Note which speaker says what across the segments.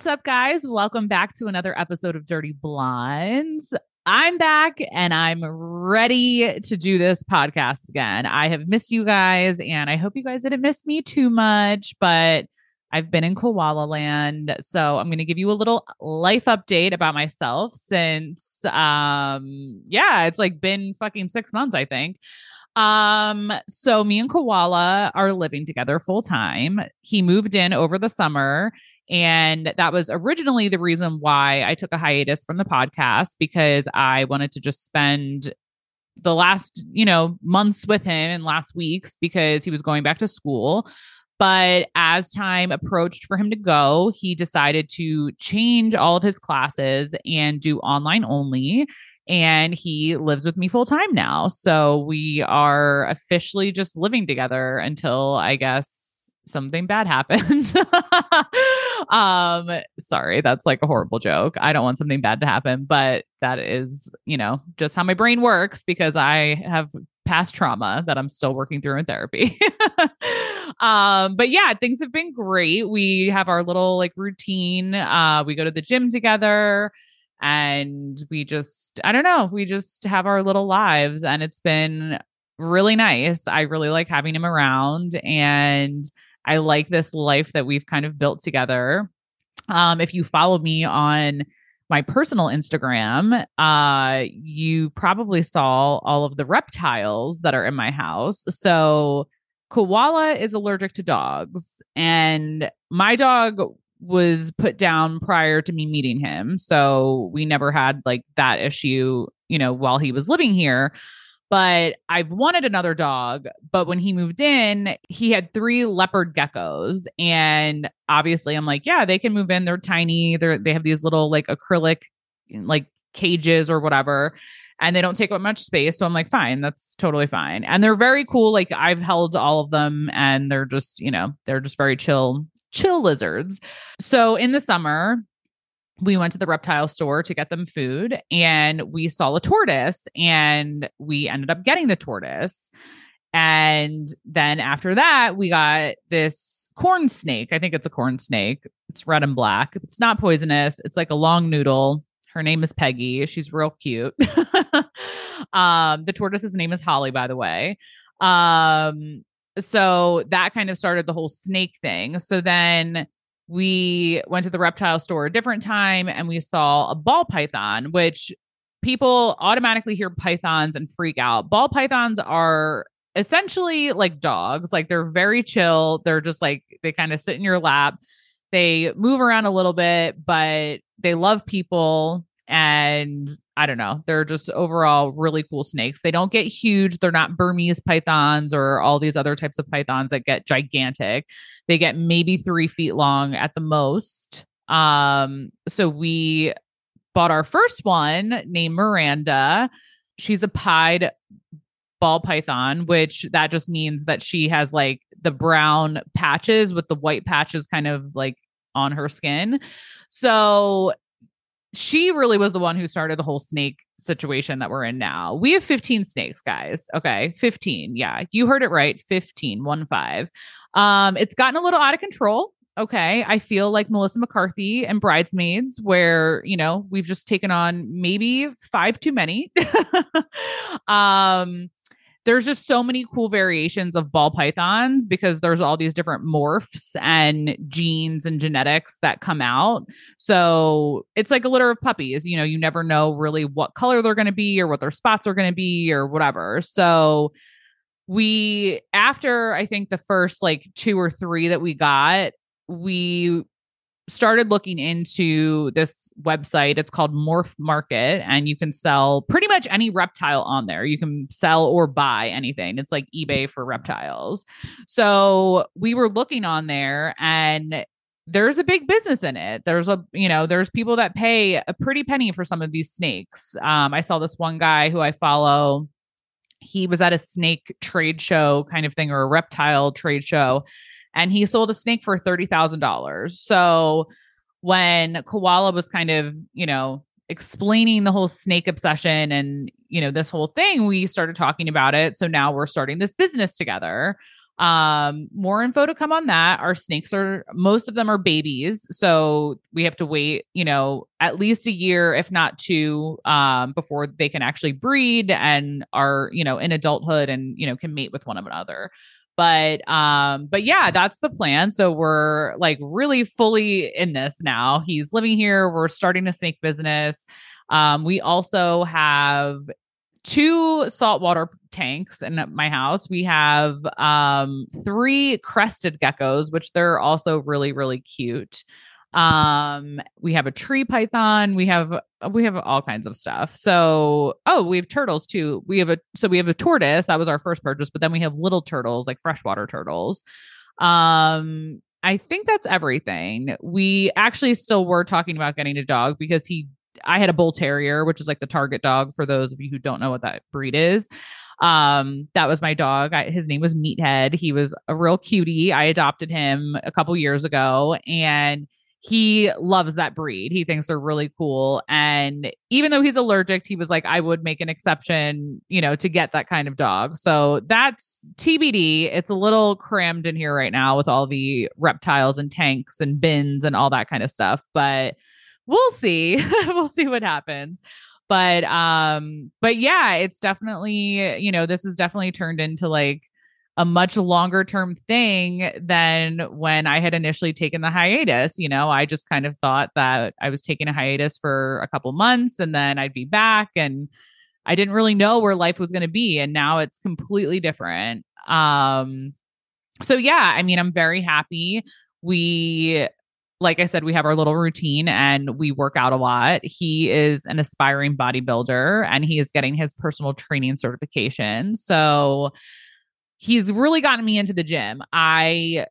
Speaker 1: What's up, guys? Welcome back to another episode of Dirty Blondes. I'm back and I'm ready to do this podcast again. I have missed you guys and I hope you guys didn't miss me too much, but I've been in koala land. So I'm going to give you a little life update about myself since, um, yeah, it's like been fucking six months, I think. Um, so me and Koala are living together full time. He moved in over the summer and that was originally the reason why I took a hiatus from the podcast because I wanted to just spend the last, you know, months with him and last weeks because he was going back to school. But as time approached for him to go, he decided to change all of his classes and do online only. And he lives with me full time now. So we are officially just living together until I guess something bad happens. um, sorry, that's like a horrible joke. I don't want something bad to happen, but that is, you know, just how my brain works because I have past trauma that I'm still working through in therapy. um, but yeah, things have been great. We have our little like routine. Uh, we go to the gym together and we just I don't know, we just have our little lives and it's been really nice. I really like having him around and I like this life that we've kind of built together. Um, if you follow me on my personal Instagram, uh, you probably saw all of the reptiles that are in my house. So, Koala is allergic to dogs, and my dog was put down prior to me meeting him. So, we never had like that issue, you know, while he was living here but I've wanted another dog. But when he moved in, he had three leopard geckos. And obviously, I'm like, yeah, they can move in. They're tiny. They're, they have these little like acrylic, like cages or whatever. And they don't take up much space. So I'm like, fine, that's totally fine. And they're very cool. Like I've held all of them and they're just, you know, they're just very chill, chill lizards. So in the summer, we went to the reptile store to get them food and we saw a tortoise and we ended up getting the tortoise. And then after that, we got this corn snake. I think it's a corn snake. It's red and black. It's not poisonous. It's like a long noodle. Her name is Peggy. She's real cute. um, the tortoise's name is Holly, by the way. Um, so that kind of started the whole snake thing. So then we went to the reptile store a different time and we saw a ball python, which people automatically hear pythons and freak out. Ball pythons are essentially like dogs, like they're very chill. They're just like they kind of sit in your lap. They move around a little bit, but they love people and I don't know. They're just overall really cool snakes. They don't get huge. They're not Burmese pythons or all these other types of pythons that get gigantic. They get maybe three feet long at the most. Um, so we bought our first one named Miranda. She's a pied ball python, which that just means that she has like the brown patches with the white patches kind of like on her skin. So she really was the one who started the whole snake situation that we're in now. We have 15 snakes, guys. Okay. 15. Yeah. You heard it right. 15, one five. Um, it's gotten a little out of control. Okay. I feel like Melissa McCarthy and Bridesmaids, where, you know, we've just taken on maybe five too many. um, there's just so many cool variations of ball pythons because there's all these different morphs and genes and genetics that come out. So it's like a litter of puppies. You know, you never know really what color they're going to be or what their spots are going to be or whatever. So we, after I think the first like two or three that we got, we started looking into this website. It's called Morph Market, and you can sell pretty much any reptile on there. You can sell or buy anything. It's like eBay for reptiles. So we were looking on there, and there's a big business in it. There's a, you know, there's people that pay a pretty penny for some of these snakes. Um, I saw this one guy who I follow. He was at a snake trade show kind of thing or a reptile trade show and he sold a snake for $30,000. So when Koala was kind of, you know, explaining the whole snake obsession and, you know, this whole thing, we started talking about it. So now we're starting this business together. Um, more info to come on that. Our snakes are most of them are babies, so we have to wait, you know, at least a year, if not two, um, before they can actually breed and are, you know, in adulthood and you know can mate with one another but um but yeah that's the plan so we're like really fully in this now he's living here we're starting a snake business um we also have two saltwater tanks in my house. We have um, three crested geckos, which they're also really, really cute. Um, we have a tree python. We have we have all kinds of stuff. So, oh, we have turtles too. We have a so we have a tortoise. That was our first purchase, but then we have little turtles, like freshwater turtles. Um, I think that's everything. We actually still were talking about getting a dog because he I had a bull terrier, which is like the target dog for those of you who don't know what that breed is. Um, that was my dog. I, his name was Meathead. He was a real cutie. I adopted him a couple years ago and he loves that breed. He thinks they're really cool. And even though he's allergic, he was like, I would make an exception, you know, to get that kind of dog. So that's TBD. It's a little crammed in here right now with all the reptiles and tanks and bins and all that kind of stuff. But we'll see. we'll see what happens. But um but yeah, it's definitely, you know, this has definitely turned into like a much longer term thing than when I had initially taken the hiatus. You know, I just kind of thought that I was taking a hiatus for a couple months and then I'd be back and I didn't really know where life was going to be and now it's completely different. Um so yeah, I mean, I'm very happy. We like I said, we have our little routine and we work out a lot. He is an aspiring bodybuilder and he is getting his personal training certification. So he's really gotten me into the gym. I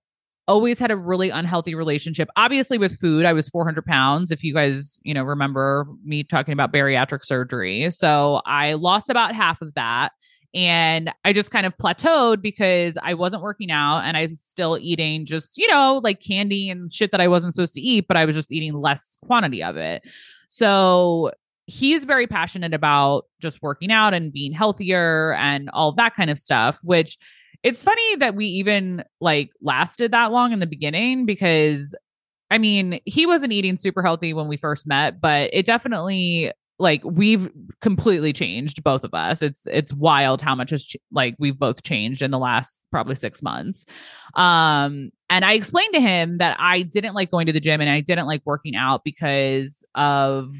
Speaker 1: always had a really unhealthy relationship obviously with food i was 400 pounds if you guys you know remember me talking about bariatric surgery so i lost about half of that and I just kind of plateaued because I wasn't working out and I was still eating just, you know, like candy and shit that I wasn't supposed to eat, but I was just eating less quantity of it. So he's very passionate about just working out and being healthier and all that kind of stuff, which it's funny that we even like lasted that long in the beginning because I mean, he wasn't eating super healthy when we first met, but it definitely like we've completely changed both of us. It's it's wild how much has like we've both changed in the last probably 6 months. Um and i explained to him that i didn't like going to the gym and i didn't like working out because of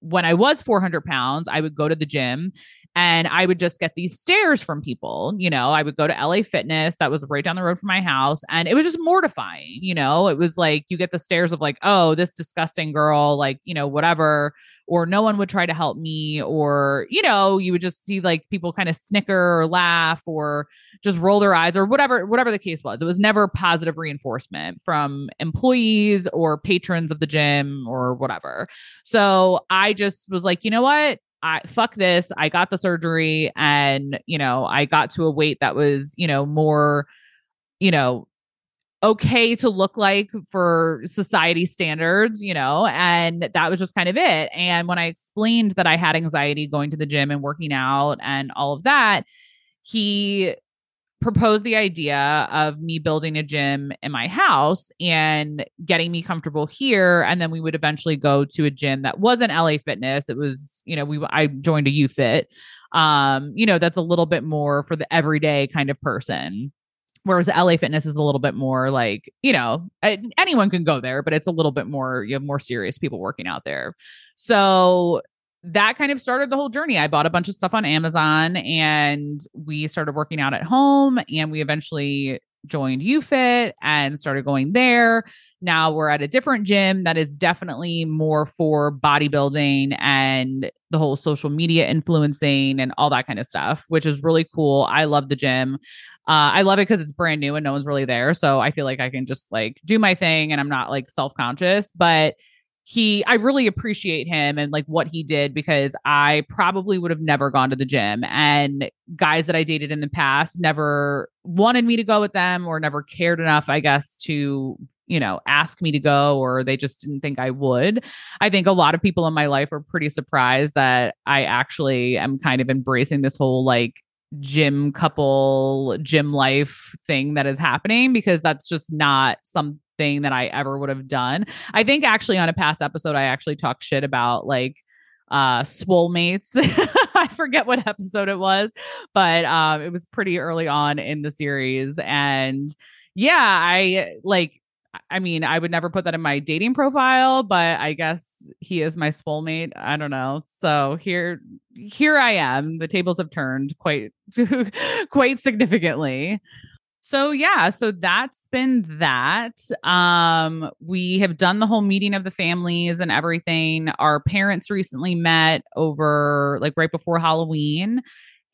Speaker 1: when i was 400 pounds i would go to the gym and I would just get these stares from people. You know, I would go to LA Fitness, that was right down the road from my house, and it was just mortifying. You know, it was like you get the stares of like, oh, this disgusting girl, like, you know, whatever, or no one would try to help me, or, you know, you would just see like people kind of snicker or laugh or just roll their eyes or whatever, whatever the case was. It was never positive reinforcement from employees or patrons of the gym or whatever. So I just was like, you know what? I fuck this. I got the surgery and, you know, I got to a weight that was, you know, more, you know, okay to look like for society standards, you know, and that was just kind of it. And when I explained that I had anxiety going to the gym and working out and all of that, he proposed the idea of me building a gym in my house and getting me comfortable here. And then we would eventually go to a gym that wasn't LA Fitness. It was you know we I joined a YouFit um you know that's a little bit more for the everyday kind of person. Whereas LA Fitness is a little bit more like you know anyone can go there but it's a little bit more you have more serious people working out there. So that kind of started the whole journey. I bought a bunch of stuff on Amazon and we started working out at home and we eventually joined YouFit and started going there. Now we're at a different gym that is definitely more for bodybuilding and the whole social media influencing and all that kind of stuff, which is really cool. I love the gym. Uh, I love it because it's brand new and no one's really there. So I feel like I can just like do my thing and I'm not like self conscious. But he I really appreciate him and like what he did because I probably would have never gone to the gym and guys that I dated in the past never wanted me to go with them or never cared enough I guess to you know ask me to go or they just didn't think I would. I think a lot of people in my life are pretty surprised that I actually am kind of embracing this whole like gym couple gym life thing that is happening because that's just not something that I ever would have done. I think actually on a past episode I actually talked shit about like uh swole mates. I forget what episode it was, but um it was pretty early on in the series and yeah, I like I mean, I would never put that in my dating profile, but I guess he is my soulmate. I don't know. So here here I am. The tables have turned quite quite significantly. So yeah, so that's been that. Um we have done the whole meeting of the families and everything. Our parents recently met over like right before Halloween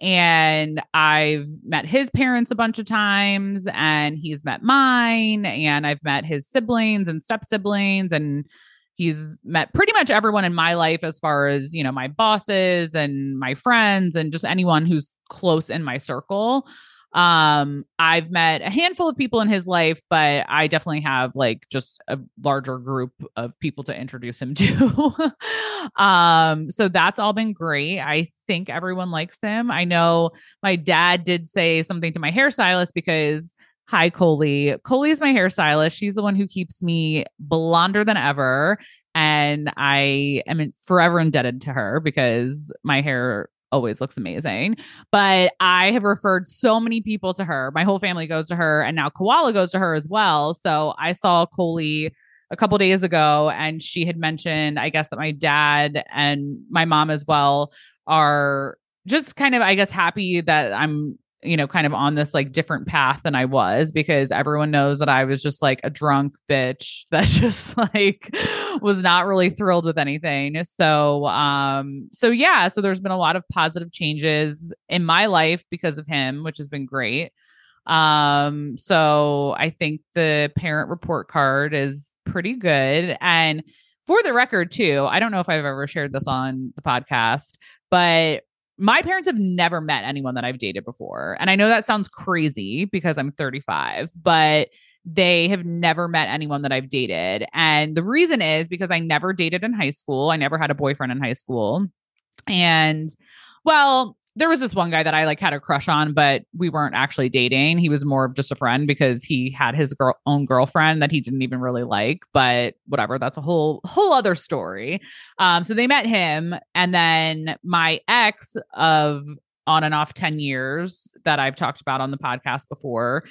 Speaker 1: and I've met his parents a bunch of times, and he's met mine, and I've met his siblings and step siblings, and he's met pretty much everyone in my life as far as you know my bosses and my friends and just anyone who's close in my circle um i've met a handful of people in his life but i definitely have like just a larger group of people to introduce him to. Um so that's all been great. I think everyone likes him. I know my dad did say something to my hairstylist because hi coley. Coley is my hairstylist. She's the one who keeps me blonder than ever and i am forever indebted to her because my hair always looks amazing. But I have referred so many people to her. My whole family goes to her, and now Koala goes to her as well. So I saw Coley a couple days ago, and she had mentioned, I guess, that my dad and my mom as well are just kind of, I guess, happy that I'm you know, kind of on this like different path than I was because everyone knows that I was just like a drunk bitch that just like was not really thrilled with anything. So, um, so yeah, so there's been a lot of positive changes in my life because of him, which has been great. Um, so I think the parent report card is pretty good. And for the record, too, I don't know if I've ever shared this on the podcast, but my parents have never met anyone that I've dated before. And I know that sounds crazy because I'm 35, but they have never met anyone that I've dated. And the reason is because I never dated in high school. I never had a boyfriend in high school. And well, there was this one guy that I like had a crush on, but we weren't actually dating. He was more of just a friend because he had his girl own girlfriend that he didn't even really like. But whatever, that's a whole whole other story. Um, so they met him, and then my ex of on and off 10 years that I've talked about on the podcast before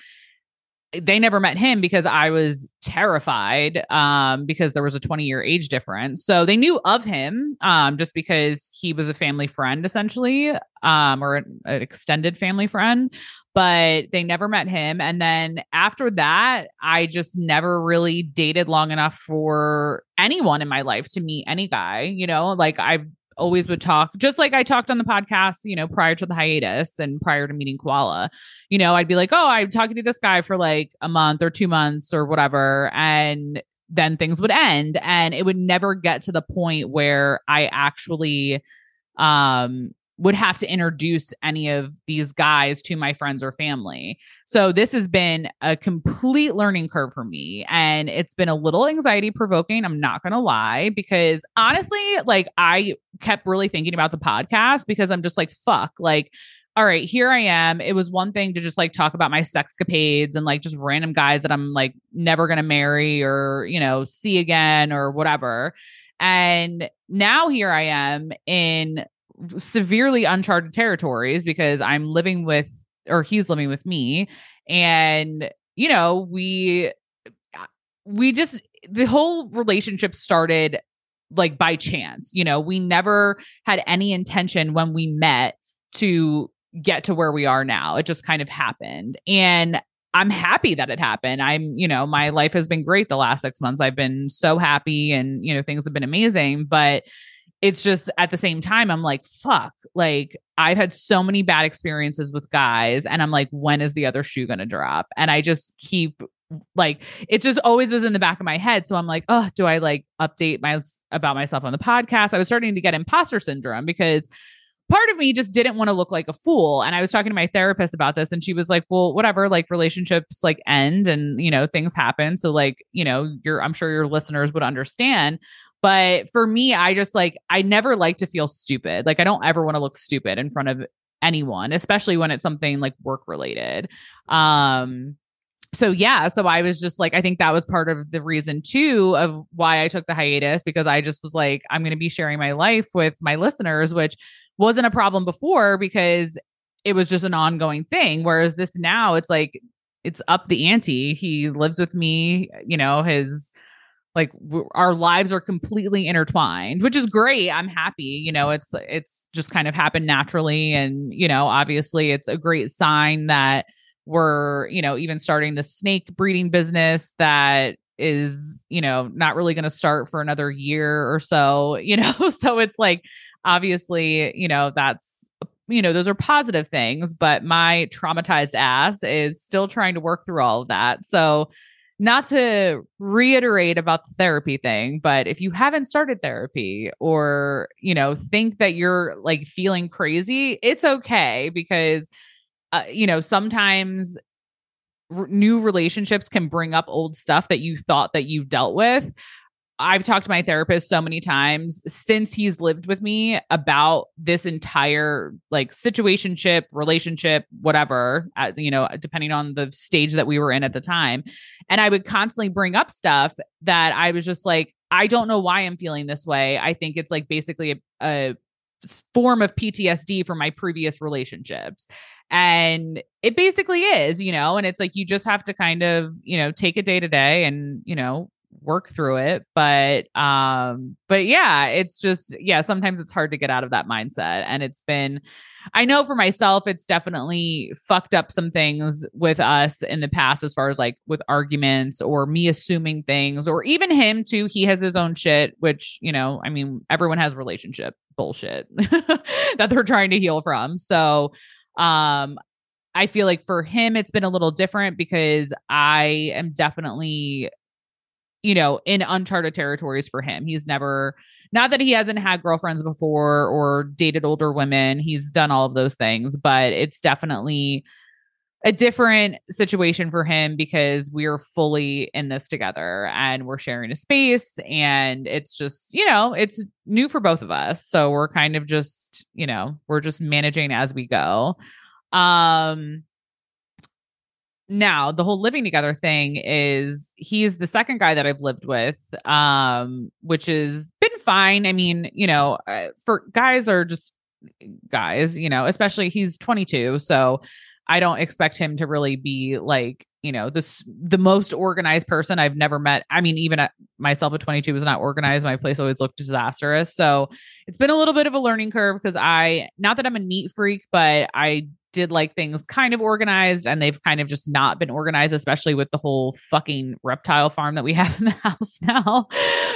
Speaker 1: they never met him because I was terrified um, because there was a 20 year age difference. So they knew of him um, just because he was a family friend, essentially, um, or an, an extended family friend, but they never met him. And then after that, I just never really dated long enough for anyone in my life to meet any guy. You know, like I've always would talk, just like I talked on the podcast, you know, prior to the hiatus and prior to meeting Koala. You know, I'd be like, oh, I'm talking to this guy for like a month or two months or whatever. And then things would end and it would never get to the point where I actually um would have to introduce any of these guys to my friends or family. So this has been a complete learning curve for me and it's been a little anxiety provoking, I'm not going to lie, because honestly, like I kept really thinking about the podcast because I'm just like fuck, like all right, here I am. It was one thing to just like talk about my sexcapades and like just random guys that I'm like never going to marry or, you know, see again or whatever. And now here I am in severely uncharted territories because I'm living with, or he's living with me. And, you know, we, uh, we just, the whole relationship started like by chance. You know, we never had any intention when we met to get to where we are now. It just kind of happened. And I'm happy that it happened. I'm, you know, my life has been great the last six months. I've been so happy and, you know, things have been amazing. But it's just at the same time, I'm like, fuck, like I've had so many bad experiences with guys. And I'm like, when is the other shoe going to drop? And I just keep like, it just always was in the back of my head. So I'm like, oh, do I like update my about myself on the podcast? I was starting to get imposter syndrome because part of me just didn't want to look like a fool and i was talking to my therapist about this and she was like well whatever like relationships like end and you know things happen so like you know your i'm sure your listeners would understand but for me, I just like, I never like to feel stupid. Like, I don't ever want to look stupid in front of anyone, especially when it's something like work related. Um, so yeah, so I was just like, I think that was part of the reason too of why I took the hiatus because I just was like, I'm going to be sharing my life with my listeners, which wasn't a problem before because it was just an ongoing thing. Whereas this now, it's like it's up the ante. He lives with me, you know, his like our lives are completely intertwined which is great i'm happy you know it's it's just kind of happened naturally and you know obviously it's a great sign that we're you know even starting the snake breeding business that is you know not really going to start for another year or so you know so it's like obviously you know that's you know those are positive things but my traumatized ass is still trying to work through all of that so not to reiterate about the therapy thing, but if you haven't started therapy or, you know, think that you're like feeling crazy, it's okay because, uh, you know, sometimes r- new relationships can bring up old stuff that you thought that you've dealt with. I've talked to my therapist so many times since he's lived with me about this entire like situationship, relationship, whatever, uh, you know, depending on the stage that we were in at the time. And I would constantly bring up stuff that I was just like, I don't know why I'm feeling this way. I think it's like basically a, a form of PTSD from my previous relationships. And it basically is, you know, and it's like you just have to kind of, you know, take it day to day and, you know, work through it but um but yeah it's just yeah sometimes it's hard to get out of that mindset and it's been i know for myself it's definitely fucked up some things with us in the past as far as like with arguments or me assuming things or even him too he has his own shit which you know i mean everyone has relationship bullshit that they're trying to heal from so um I feel like for him, it's been a little different because I am definitely you know, in uncharted territories for him. He's never, not that he hasn't had girlfriends before or dated older women. He's done all of those things, but it's definitely a different situation for him because we're fully in this together and we're sharing a space and it's just you know it's new for both of us so we're kind of just you know we're just managing as we go um now the whole living together thing is he's the second guy that I've lived with um which has been fine. I mean you know uh, for guys are just guys you know especially he's 22 so I don't expect him to really be like you know this the most organized person I've never met. I mean even at myself at 22 was not organized. My place always looked disastrous. So it's been a little bit of a learning curve because I not that I'm a neat freak but I did like things kind of organized and they've kind of just not been organized, especially with the whole fucking reptile farm that we have in the house now.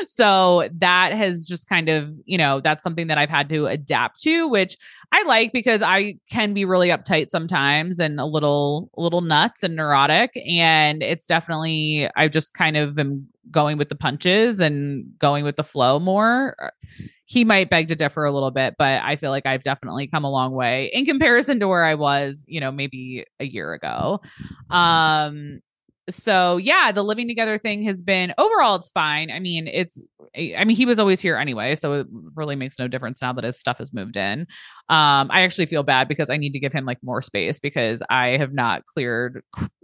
Speaker 1: so that has just kind of, you know, that's something that I've had to adapt to, which I like because I can be really uptight sometimes and a little, a little nuts and neurotic. And it's definitely, I just kind of am going with the punches and going with the flow more he might beg to differ a little bit, but I feel like I've definitely come a long way in comparison to where I was, you know, maybe a year ago. Um, so yeah, the living together thing has been overall it's fine. I mean, it's I mean, he was always here anyway, so it really makes no difference now that his stuff has moved in. Um, I actually feel bad because I need to give him like more space because I have not cleared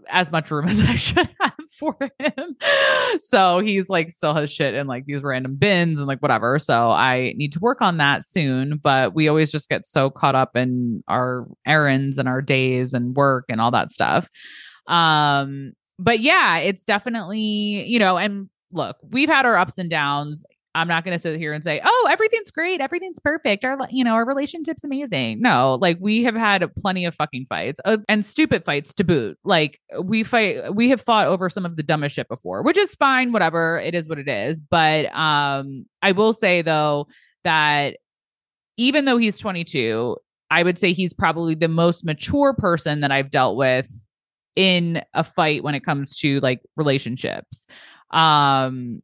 Speaker 1: as much room as I should have for him. so he's like still has shit in like these random bins and like whatever. So I need to work on that soon, but we always just get so caught up in our errands and our days and work and all that stuff. Um but yeah, it's definitely, you know, and look, we've had our ups and downs. I'm not going to sit here and say, "Oh, everything's great, everything's perfect." Our, you know, our relationship's amazing. No, like we have had plenty of fucking fights uh, and stupid fights to boot. Like we fight, we have fought over some of the dumbest shit before, which is fine. Whatever, it is what it is. But um, I will say though that even though he's 22, I would say he's probably the most mature person that I've dealt with in a fight when it comes to like relationships. Um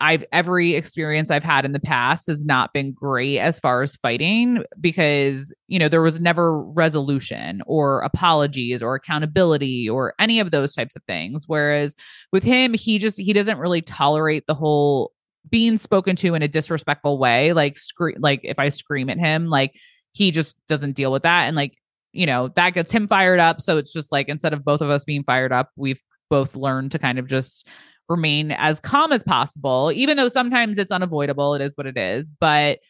Speaker 1: I've every experience I've had in the past has not been great as far as fighting because, you know, there was never resolution or apologies or accountability or any of those types of things. Whereas with him, he just he doesn't really tolerate the whole being spoken to in a disrespectful way. Like scream like if I scream at him, like he just doesn't deal with that. And like you know, that gets him fired up. So it's just like instead of both of us being fired up, we've both learned to kind of just remain as calm as possible, even though sometimes it's unavoidable. It is what it is. But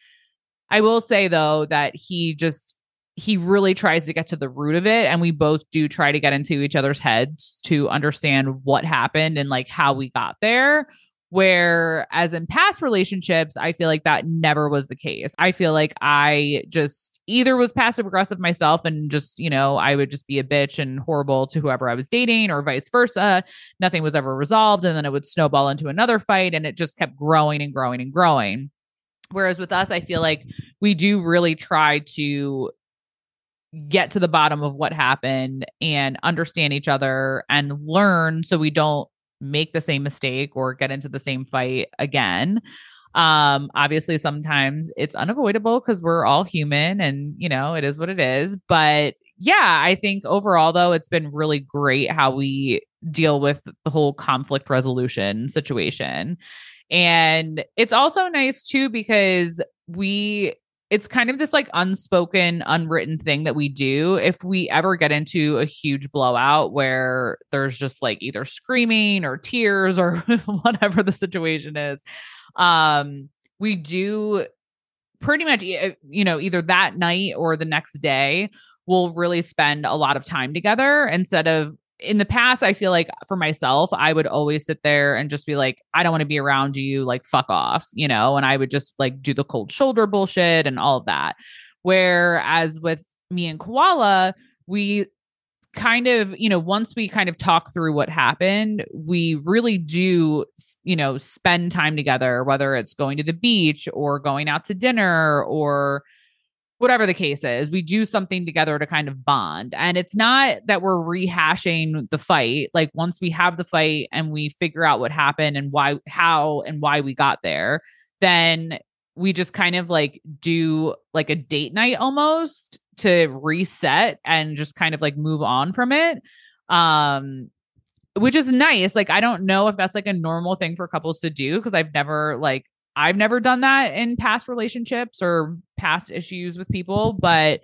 Speaker 1: I will say though that he just he really tries to get to the root of it and we both do try to get into each other's heads to understand what happened and like how we got there where as in past relationships i feel like that never was the case. I feel like i just either was passive aggressive myself and just you know i would just be a bitch and horrible to whoever i was dating or vice versa. Nothing was ever resolved and then it would snowball into another fight and it just kept growing and growing and growing. Whereas with us i feel like we do really try to get to the bottom of what happened and understand each other and learn so we don't make the same mistake or get into the same fight again. Um obviously sometimes it's unavoidable because we're all human and you know it is what it is. But yeah i think overall though it's been really great how we deal with the whole conflict resolution situation. And it's also nice too because we it's kind of this like unspoken, unwritten thing that we do. If we ever get into a huge blowout where there's just like either screaming or tears or whatever the situation is, um, we do pretty much, you know, either that night or the next day, we'll really spend a lot of time together instead of in the past, I feel like for myself, I would always sit there and just be like, I don't want to be around you, like, fuck off, you know, and I would just like do the cold shoulder bullshit and all of that. Whereas with me and Koala, we kind of, you know, once we kind of talk through what happened, we really do, you know, spend time together, whether it's going to the beach or going out to dinner or, whatever the case is, we do something together to kind of bond. And it's not that we're rehashing the fight. Like once we have the fight and we figure out what happened and why, how, and why we got there, then we just kind of like do like a date night almost to reset and just kind of like move on from it. Um, which is nice. Like, I don't know if that's like a normal thing for couples to do because I've never like I've never done that in past relationships or past issues with people, but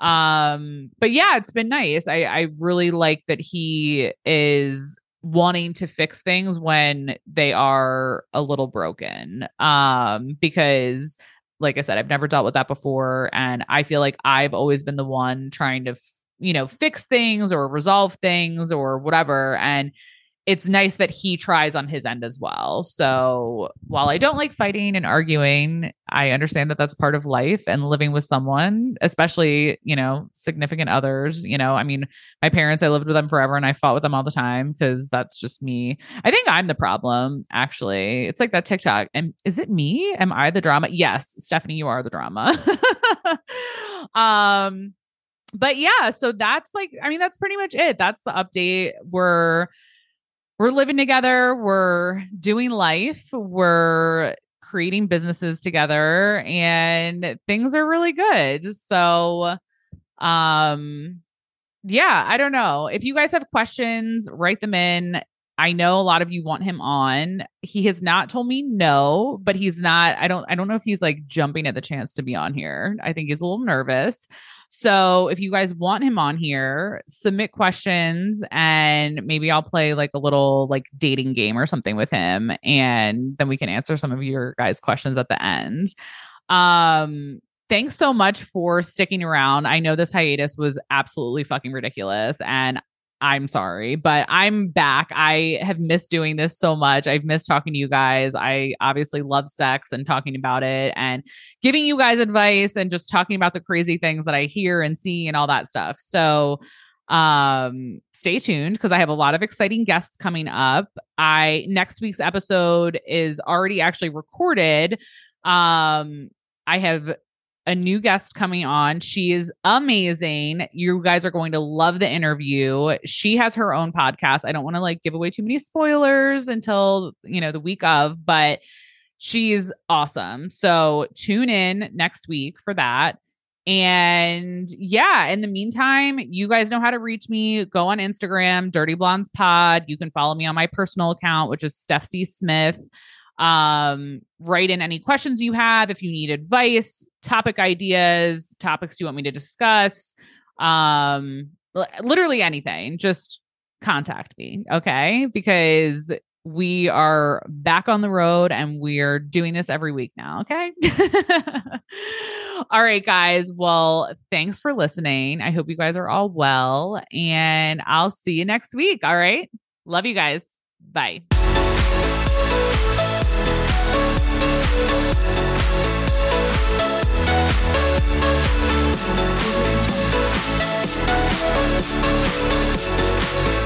Speaker 1: um but yeah, it's been nice. I I really like that he is wanting to fix things when they are a little broken. Um because like I said, I've never dealt with that before and I feel like I've always been the one trying to you know fix things or resolve things or whatever and it's nice that he tries on his end as well. So while I don't like fighting and arguing, I understand that that's part of life and living with someone, especially, you know, significant others. You know, I mean, my parents, I lived with them forever and I fought with them all the time because that's just me. I think I'm the problem, actually. It's like that TikTok. And is it me? Am I the drama? Yes, Stephanie, you are the drama. um, but yeah, so that's like, I mean, that's pretty much it. That's the update. We're we're living together, we're doing life, we're creating businesses together and things are really good. So um yeah, I don't know. If you guys have questions, write them in. I know a lot of you want him on. He has not told me no, but he's not I don't I don't know if he's like jumping at the chance to be on here. I think he's a little nervous. So if you guys want him on here, submit questions and maybe I'll play like a little like dating game or something with him and then we can answer some of your guys' questions at the end. Um thanks so much for sticking around. I know this hiatus was absolutely fucking ridiculous and I'm sorry, but I'm back. I have missed doing this so much. I've missed talking to you guys. I obviously love sex and talking about it and giving you guys advice and just talking about the crazy things that I hear and see and all that stuff. So, um stay tuned because I have a lot of exciting guests coming up. I next week's episode is already actually recorded. Um I have a new guest coming on. She is amazing. You guys are going to love the interview. She has her own podcast. I don't want to like give away too many spoilers until, you know, the week of, but she's awesome. So tune in next week for that. And yeah, in the meantime, you guys know how to reach me. Go on Instagram, Dirty Blondes Pod. You can follow me on my personal account, which is Steph C. Smith. Um, write in any questions you have if you need advice, topic ideas, topics you want me to discuss. um literally anything, just contact me, okay? Because we are back on the road and we're doing this every week now. Okay. all right, guys. Well, thanks for listening. I hope you guys are all well, and I'll see you next week. All right. Love you guys. Bye. We'll